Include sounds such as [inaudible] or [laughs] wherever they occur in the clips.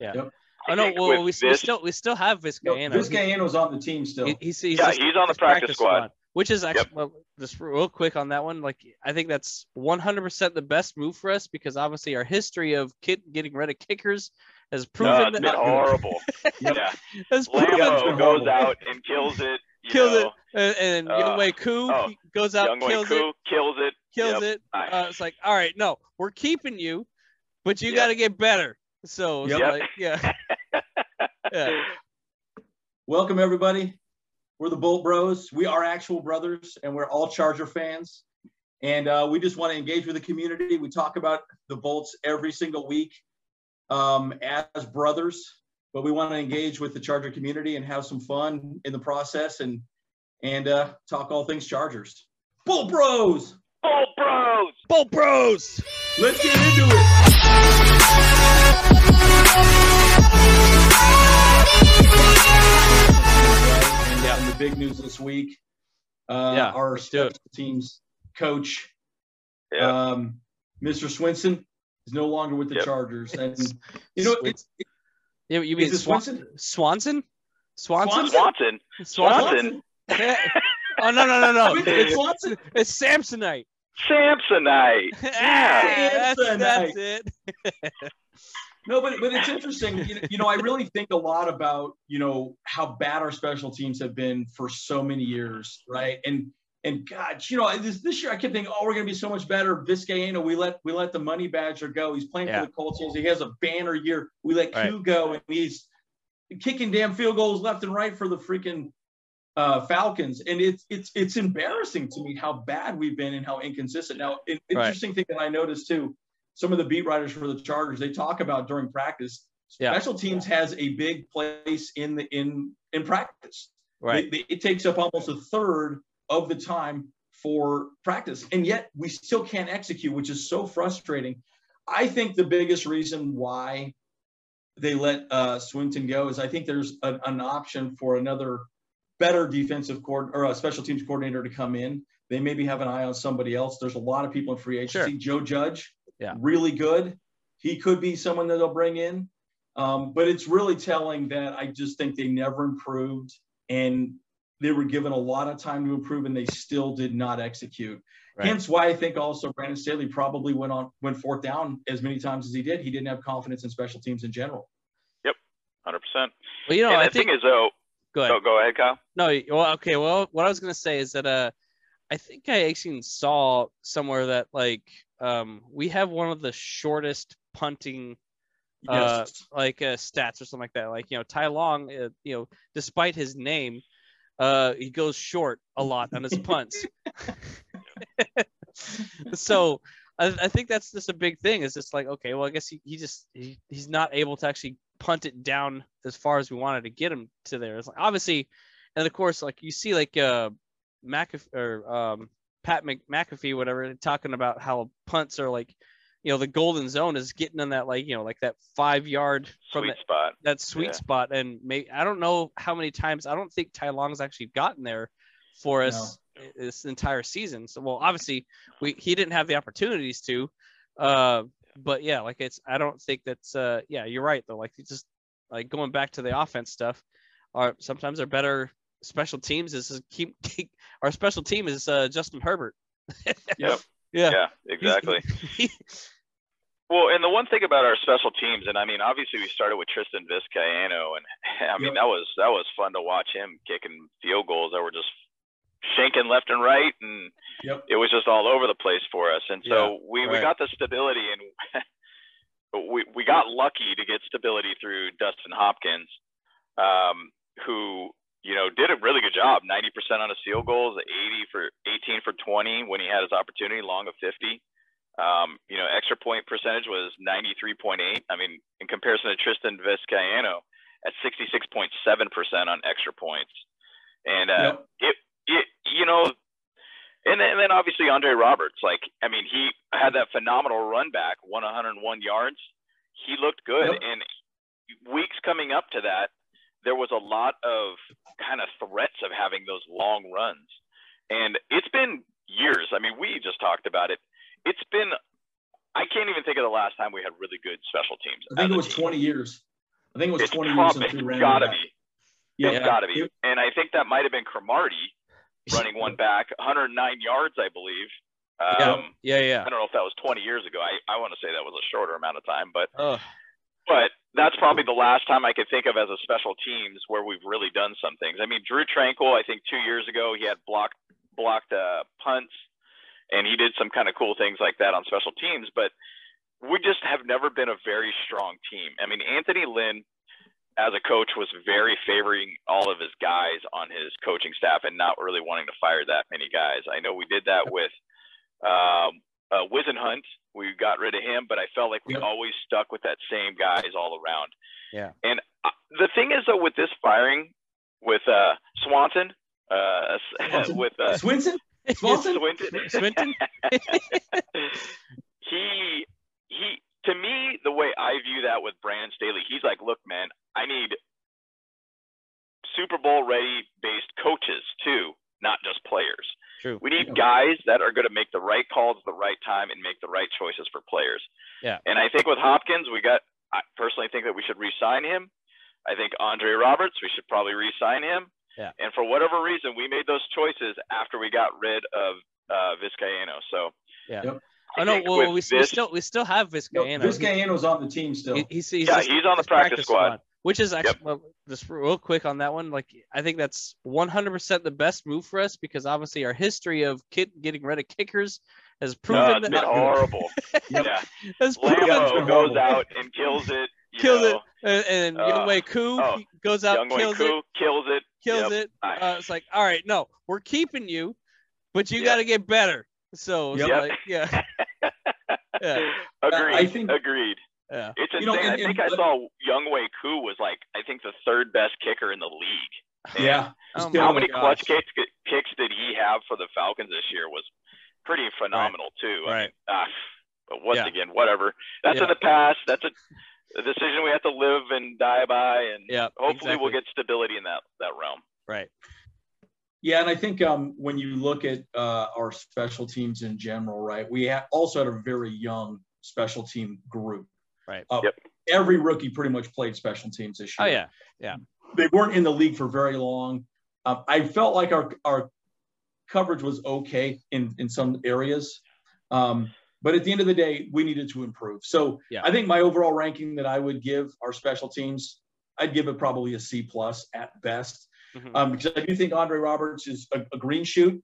Yeah. Yep. Oh I no, well, with we, we still we still have No, Vizcaino. Vizcaino's on the team still. He- he's, he's Yeah, just- he's on the just practice squad. which is actually well, just real quick on that one. Like I think that's 100% the best move for us because obviously our history of kid getting rid of kickers has No, proven it's that been horrible. [laughs] Yeah, has proven Yeah, it's Lambo goes horrible. out and kills it. You kills know, it, and, and Uh, Younghoe Koo oh, goes out, Younghoe kills Koo it, kills it. kills Yep. it. Uh, it's like, all right, no, we're keeping you, but you Yep. got to get better. So it's Yep. like, yeah, [laughs] yeah, Welcome everybody. We're the Bolt Bros. We are actual brothers, and we're all Charger fans. And uh, we just want to engage with the community. We talk about the Bolts every single week um, as brothers, but we want to engage with the Charger community and have some fun in the process and and uh, talk all things Chargers. Bolt Bros. Bolt Bros. Bolt Bros. Let's get into it. And, Yeah. the big news this week, uh, Yeah, our let's do it. special teams coach, Yeah. um, Mr. Swinson, is no longer with the Yep. Chargers. And you know, it's, Yeah, you mean it Swan- Swanson? Swanson? Swanson? Swanson. Swanson. [laughs] oh no no no no! It's [laughs] It's, Swanson. it's Samsonite. Samsonite. [laughs] yeah, that's, Samsonite. that's it. [laughs] No, but but it's interesting. You, you know, I really think a lot about you know how bad our special teams have been for so many years, right? And and God, you know, this this year I kept thinking, oh, we're gonna be so much better. Vizcaino, we let we let the money badger go. He's playing Yeah. for the Colts. He has a banner year. We let Right. Q go, and he's kicking damn field goals left and right for the freaking uh, Falcons. And it's it's it's embarrassing to me how bad we've been and how inconsistent. Now, an Right. interesting thing that I noticed too, some of the beat writers for the Chargers they talk about during practice. Yeah. Special teams has a big place in the in in practice. Right. They- it takes up almost a third of the time for practice, and yet we still can't execute, which is so frustrating. I think the biggest reason why they let uh, Swinton go is I think there's an, an option for another better defensive coord or a special teams coordinator to come in. They maybe have an eye on somebody else. There's a lot of people in free agency. Joe Judge, Yeah. really good. He could be someone that they'll bring in. Um, but it's really telling that I just think they never improved and they were given a lot of time to improve and they still did not execute. Right. Hence why I think also Brandon Staley probably went on went fourth down as many times as he did. He didn't have confidence in special teams in general. Yep, Hundred percent. Well, you know, and I the think. thing is, though, go ahead. oh, go ahead, Kyle. No, well, okay. Well, what I was gonna say is that uh, I think I actually saw somewhere that like um we have one of the shortest punting uh Yes. like uh, stats or something like that. Like you know, Ty Long, uh, you know, despite his name, uh, he goes short a lot on his [laughs] punts. [laughs] [laughs] so I, I think that's just a big thing. Is just like okay, well, I guess he, he just he, he's not able to actually punt it down as far as we wanted to get him to there. It's like obviously, and of course, like you see like uh McAfee or um Pat Mc, McAfee, whatever, talking about how punts are like, you know, the golden zone is getting in that like you know like that five yard from Sweet that, spot. that sweet Yeah. spot, and may I don't know how many times I don't think Ty Long's actually gotten there for us this entire season. So well, obviously we he didn't have the opportunities to, uh, but yeah, like it's I don't think that's uh yeah you're right though like just like going back to the offense stuff, are sometimes are better special teams is is keep, [laughs] keep our special team is uh, Justin Herbert. Yep. [laughs] Yeah. Yeah, exactly. [laughs] Well, and the one thing about our special teams, and I mean, obviously we started with Tristan Vizcaino, and I mean Yep. that was that was fun to watch him kicking field goals that were just shanking left and right, and Yep. it was just all over the place for us. And so we, we right. got the stability, and we we got lucky to get stability through Dustin Hopkins, um, who you know did a really good job, 90% on his field goals, 80 for 18 for 20 when he had his opportunity, long of 50. Um, you know, extra point percentage was 93.8. I mean, in comparison to Tristan Vizcaino at 66.7% on extra points. And uh, it, it, you know, and then, and then obviously Andre Roberts, like, I mean, he had that phenomenal run back, won 101 yards. He looked good. Yep. And weeks coming up to that, there was a lot of kind of threats of having those long runs. And it's been years. I mean, we just talked about it. It's been, I can't even think of the last time we had really good special teams. I think it was team. 20 years. I think it was It's 20 years since we ran gotta be. Yeah. It's gotta be. And I think that might have been Cromartie running one back, 109 yards, I believe. Um, Yeah, yeah. I don't know if that was 20 years ago. I, I want to say that was a shorter amount of time, but Oh, but that's probably the last time I could think of as a special teams where we've really done some things. I mean, Drew Tranquill, I think two years ago he had blocked blocked uh, punts, and he did some kind of cool things like that on special teams. But we just have never been a very strong team. I mean, Anthony Lynn, as a coach, was very favoring all of his guys on his coaching staff and not really wanting to fire that many guys. I know we did that with um, uh, Whisenhunt. We got rid of him, but I felt like we Yep. always stuck with that same guys all around. Yeah. And uh, the thing is, though, with this firing with uh, Swanson, uh, [laughs] Swanson? with uh, Swinson? Swanson? [laughs] Swinton, [laughs] Swinton? he he to me the way I view that with Brandon Staley, he's like, look, man, I need Super Bowl ready based coaches too, not just players. True. We need guys that are going to make the right calls at the right time and make the right choices for players. Yeah. And I think with Hopkins, we got. I personally think that we should re-sign him. I think Andre Roberts, we should probably re-sign him. Yeah. And for whatever reason, we made those choices after we got rid of uh, Vizcaino. So. Yeah. Yep. I Oh no, well, with we, we still we still have No, Vizcaino. Vizcaino's on the team still. He, he's, he's Yeah, just- he's on the just practice squad. Which is actually well, just real quick on that one. Like I think that's 100% the best move for us because obviously our history of kid getting rid of kickers has proven it's that been [laughs] horrible. [laughs] Yeah. has proven Yeah, Lambo goes horrible. out and kills it. kills know. it, and, and Uh, Younghoe Koo oh, goes out, Younghoe kills it, kills it. kills Yep. it. Uh, it's like, all right, no, we're keeping you, but you Yep. got to get better. So it's Yep. like, yeah, [laughs] yeah, Agreed. I think- Agreed. Yeah. It's You insane. know, I and- think and- I saw Younghoe Koo was like I think the third best kicker in the league. And yeah. Oh Still- How my many gosh. clutch kicks kicks did he have for the Falcons this year was pretty phenomenal too. I Right. mean, ah, but once Yeah. again, whatever. That's Yeah. in the past. That's a, a decision we have to live and die by, and Yeah, hopefully we'll get stability in that that realm. Right. Yeah, and I think um, when you look at uh, our special teams in general, right, we ha- also had a very young special team group. Right. Uh, Yep. Every rookie pretty much played special teams this year. Oh year. yeah. They weren't in the league for very long. Um, I felt like our our coverage was okay in in some areas, um, but at the end of the day, we needed to improve. So Yeah. I think my overall ranking that I would give our special teams, I'd give it probably a C plus at best Mhm. um, because I do think Andre Roberts is a, a green shoot.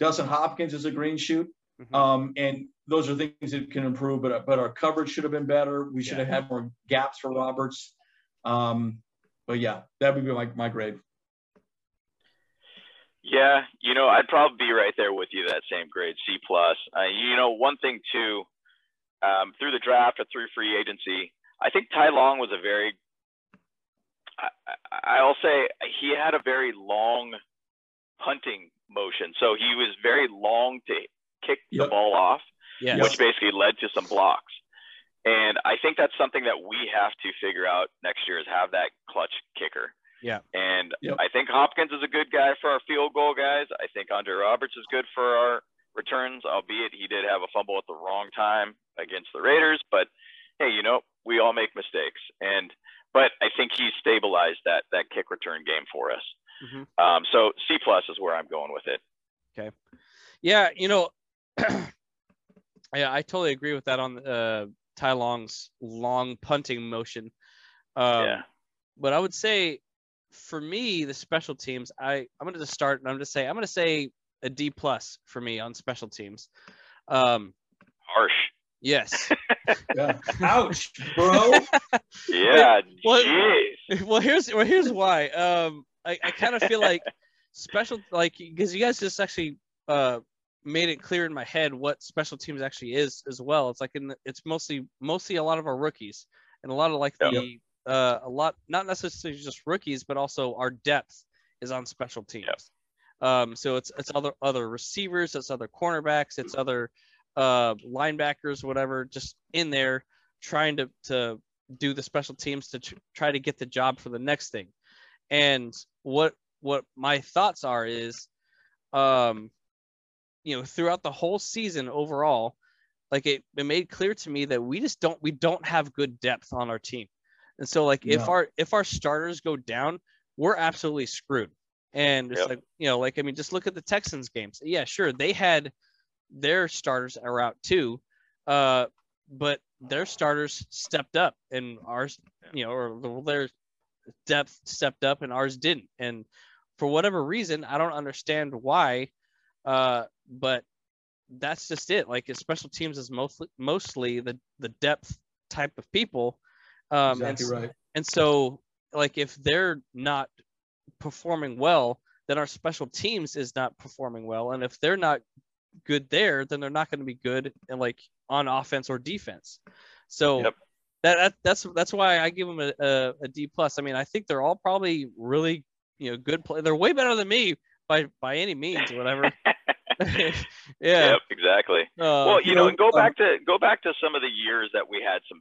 Dustin Hopkins is a green shoot. Mhm. Um, and those are things that can improve, but but our coverage should have been better. We should Yeah. have had more gaps for Roberts. Um, but yeah, that would be my, my grade. Yeah, you know, I'd probably be right there with you, that same grade, C plus. Uh, you know, one thing too, um, through the draft or through free agency, I think Ty Long was a very, I, I- I'll say he had a very long punting motion, so he was very long to kick the ball off, Yes. which basically led to some blocks. And I think that's something that we have to figure out next year is have that clutch kicker. Yeah. And Yep. I think Hopkins is a good guy for our field goal guys. I think Andre Roberts is good for our returns, albeit he did have a fumble at the wrong time against the Raiders. But hey, you know, we all make mistakes. And but I think he stabilized that that kick return game for us. Mhm. Um, so C plus is where I'm going with it. Okay. Yeah, you know, [clears throat] yeah, I totally agree with that on uh, Ty Long's long punting motion. Um, yeah. But I would say, for me, the special teams, I I'm gonna just start and I'm gonna say I'm gonna say a D plus for me on special teams. Um, Harsh. yes. [laughs] Yeah. Ouch, bro. [laughs] Yeah. Well- Jeez. well, here's well here's why. Um, I, I kind of feel like special like because you guys just actually uh made it clear in my head what special teams actually is as well. It's like in the, it's mostly mostly a lot of our rookies and a lot of like the uh a lot not necessarily just rookies but also our depth is on special teams. Um, so it's it's other other receivers, it's other cornerbacks, it's other uh linebackers, whatever, just in there trying to to do the special teams to tr- try to get the job for the next thing. And what what my thoughts are is, um, you know, throughout the whole season overall, like it, it made clear to me that we just don't we don't have good depth on our team. And so like if our if our starters go down, we're absolutely screwed. And it's Yep. like, you know, like I mean, just look at the Texans games. Yeah, sure, they had their starters are out too. Uh, but their starters stepped up and ours, you know, or their depth stepped up and ours didn't. And for whatever reason, I don't understand why. Uh, but that's just it. Like special teams is mostly mostly the the depth type of people. Um, and, exactly right. and so like if they're not performing well, then our special teams is not performing well. And if they're not good there, then they're not going to be good and like on offense or defense. So Yep. that, that that's that's why I give them a, a, a D plus. I mean, I think they're all probably really you know good play. They're way better than me by by any means, or whatever. [laughs] [laughs] yeah. Yep, exactly. Uh, well, you you know, know, and go um, back to go back to some of the years that we had some.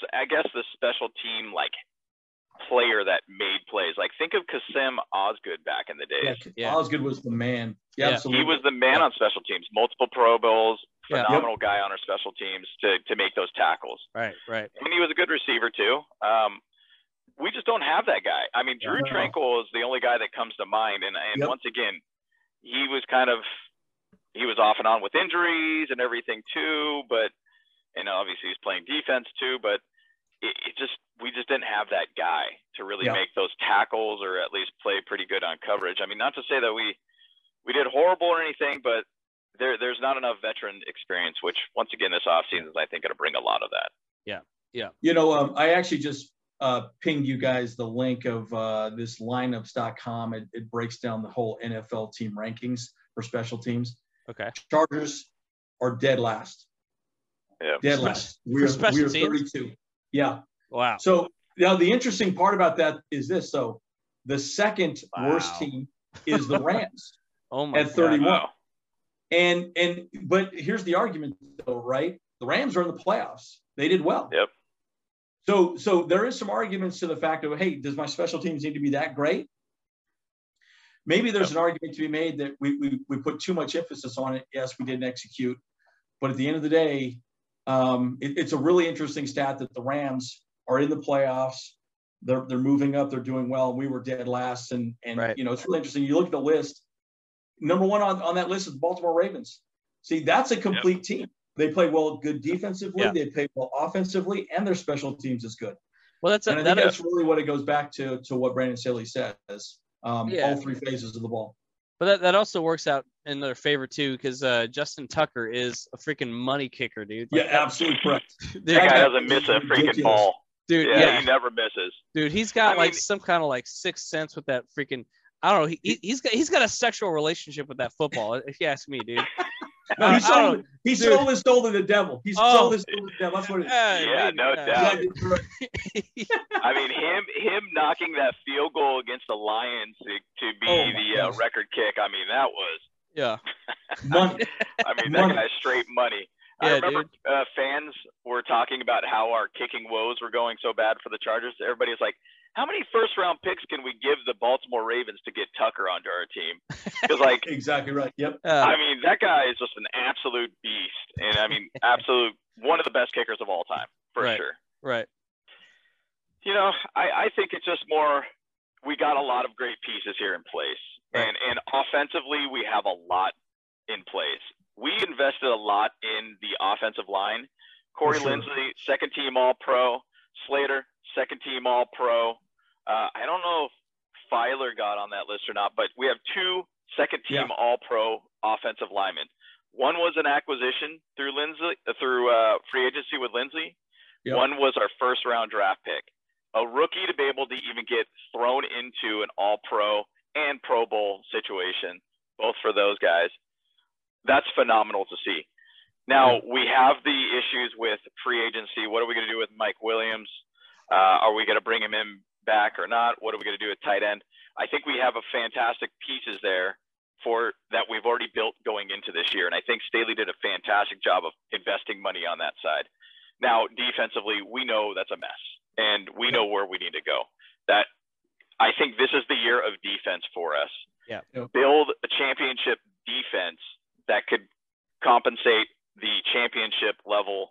so I guess the special team like player that made plays. Like think of Kassim Osgood back in the Yeah, days. Yeah. Osgood was the man. Yeah, Yeah. absolutely. He was the man on special teams, multiple Pro Bowls, Yeah. phenomenal guy on our special teams to to make those tackles. right, right. I mean, he was a good receiver too. Um, we just don't have that guy. I mean, Drew No. Tranquill is the only guy that comes to mind, and and Yep. once again, he was kind of he was off and on with injuries and everything too, but and obviously he's playing defense too, but it, it just we just didn't have that guy to really Yeah. make those tackles or at least play pretty good on coverage. I mean, not to say that we we did horrible or anything, but there there's not enough veteran experience, which once again this offseason is I think going to bring a lot of that. Yeah. Yeah. You know, um, I actually just uh, pinged you guys the link of uh, this lineups.com. It, it breaks down the whole NFL team rankings for special teams. Okay. Chargers are dead last. Yeah. Dead last. We're, special we're teams? 32. Yeah. Wow. So now the interesting part about that is this. So the second worst team is the [laughs] Rams. Oh my at God. 31. Wow. and and but here's the argument though, right? The Rams are in the playoffs. They did well. Yep. So so there is some arguments to the fact of hey, does my special teams need to be that great? Maybe there's an argument to be made that we, we we put too much emphasis on it. Yes, we didn't execute, but at the end of the day, um, it- it's a really interesting stat that the Rams are in the playoffs. They're they're moving up. They're doing well. We were dead last, and and Right. you know it's really interesting. You look at the list. Number one on, on that list is Baltimore Ravens. See, that's a complete team. They play well, good defensively. Yeah. They play well offensively, and their special teams is good. Well, that's And I a, think that, that's really what it goes back to to what Brandon Staley says. Um, Yeah. All three phases of the ball. but that, that also works out in their favor too, because uh, Justin Tucker is a freaking money kicker, dude. Yeah, Like, that- absolutely correct. [laughs] dude, That guy guy doesn't miss a freaking ridiculous. ball. dude, Yeah, yeah, he never misses. dude, he's got I like mean- some kind of like sixth sense with that freaking. I don't know. He, he he's got he's got a sexual relationship with that football. If you ask me, dude. [laughs] No, he don't sold, know. he Dude. sold his soul to the devil. He Oh. sold his soul to the devil. That's what it is. Yeah, maybe, no doubt. Yeah, you're right. [laughs] I mean, him him knocking that field goal against the Lions to, to be Oh, the uh, record kick. I mean, that was. yeah. [laughs] Money. I mean, that Money. guy's straight money. I Yeah, remember uh, fans were talking about how our kicking woes were going so bad for the Chargers. Everybody was like, "How many first round picks can we give the Baltimore Ravens to get Tucker onto our team?" [laughs] Because like Exactly right. Yep. Uh, I mean, that guy is just an absolute beast, and I mean, [laughs] absolute one of the best kickers of all time for Right. sure. right. You know, I, I think it's just more. We got a lot of great pieces here in place, Right. and and offensively, we have a lot in place. We invested a lot in the offensive line. Corey sure. Linsley, second team All Pro. Slater, second team All Pro. Uh, I don't know if Feiler got on that list or not, but we have two second team Yeah. All Pro offensive linemen. One was an acquisition through Linsley uh, through uh, free agency with Linsley. Yep. One was our first round draft pick. A rookie to be able to even get thrown into an All Pro and Pro Bowl situation, both for those guys. That's phenomenal to see. Now we have the issues with free agency. What are we going to do with Mike Williams? Uh, are we going to bring him in back or not? What are we going to do at tight end? I think we have a fantastic pieces there for that we've already built going into this year, and I think Staley did a fantastic job of investing money on that side. Now defensively, we know that's a mess, and we know where we need to go. That I think this is the year of defense for us. Yeah. Build a championship defense that could compensate the championship level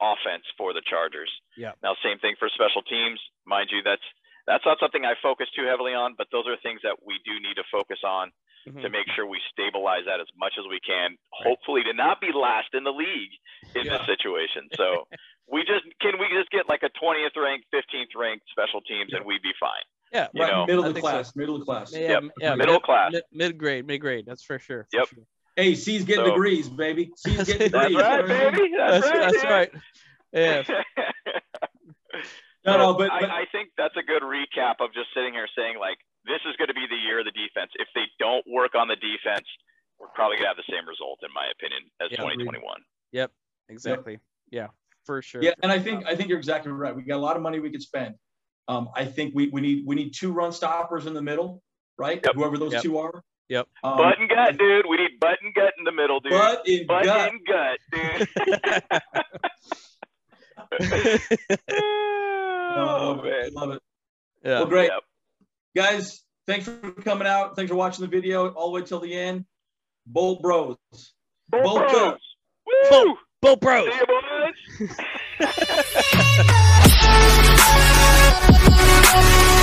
offense for the Chargers. Yeah. Now, same thing for special teams, mind you. That's that's not something I focus too heavily on, but those are things that we do need to focus on Mhm. to make sure we stabilize that as much as we can. Hopefully, to not be last in the league in Yeah. this situation. [laughs] So we just can we just get like a 20th ranked, 15th ranked special teams, and we'd be fine. Yeah. You right, know, middle I of the so. class, middle class. Yeah, Yep. yeah, Middle mid, class. mid, mid grade, mid grade. That's for sure. for Yep. sure. Hey, C's getting So- degrees, baby. C's getting That's degrees. That's right, You know what I mean? baby. That's, That's, right. that's right. Yeah. No, no, but, but I, I think that's a good recap of just sitting here saying like this is going to be the year of the defense. If they don't work on the defense, we're probably going to have the same result, in my opinion, as Yeah. 2021. Yep. Exactly. Yeah. For sure. yeah, and I think I think you're exactly right. We got a lot of money we could spend. Um, I think we, we need we need two run stoppers in the middle, right? Yep. Whoever those Yep. two are. Yep. Um, butt and gut, dude. We need butt and gut in the middle, dude. butt in butt gut. and gut, dude. No, [laughs] I [laughs] oh love it. man. Love it. yeah. Well, great, Yep. guys. Thanks for coming out. Thanks for watching the video all the way till the end. Bolt Bros. Bolt Bolt Bros. Bros. Woo! Bolt Bros. See you, boys. [laughs]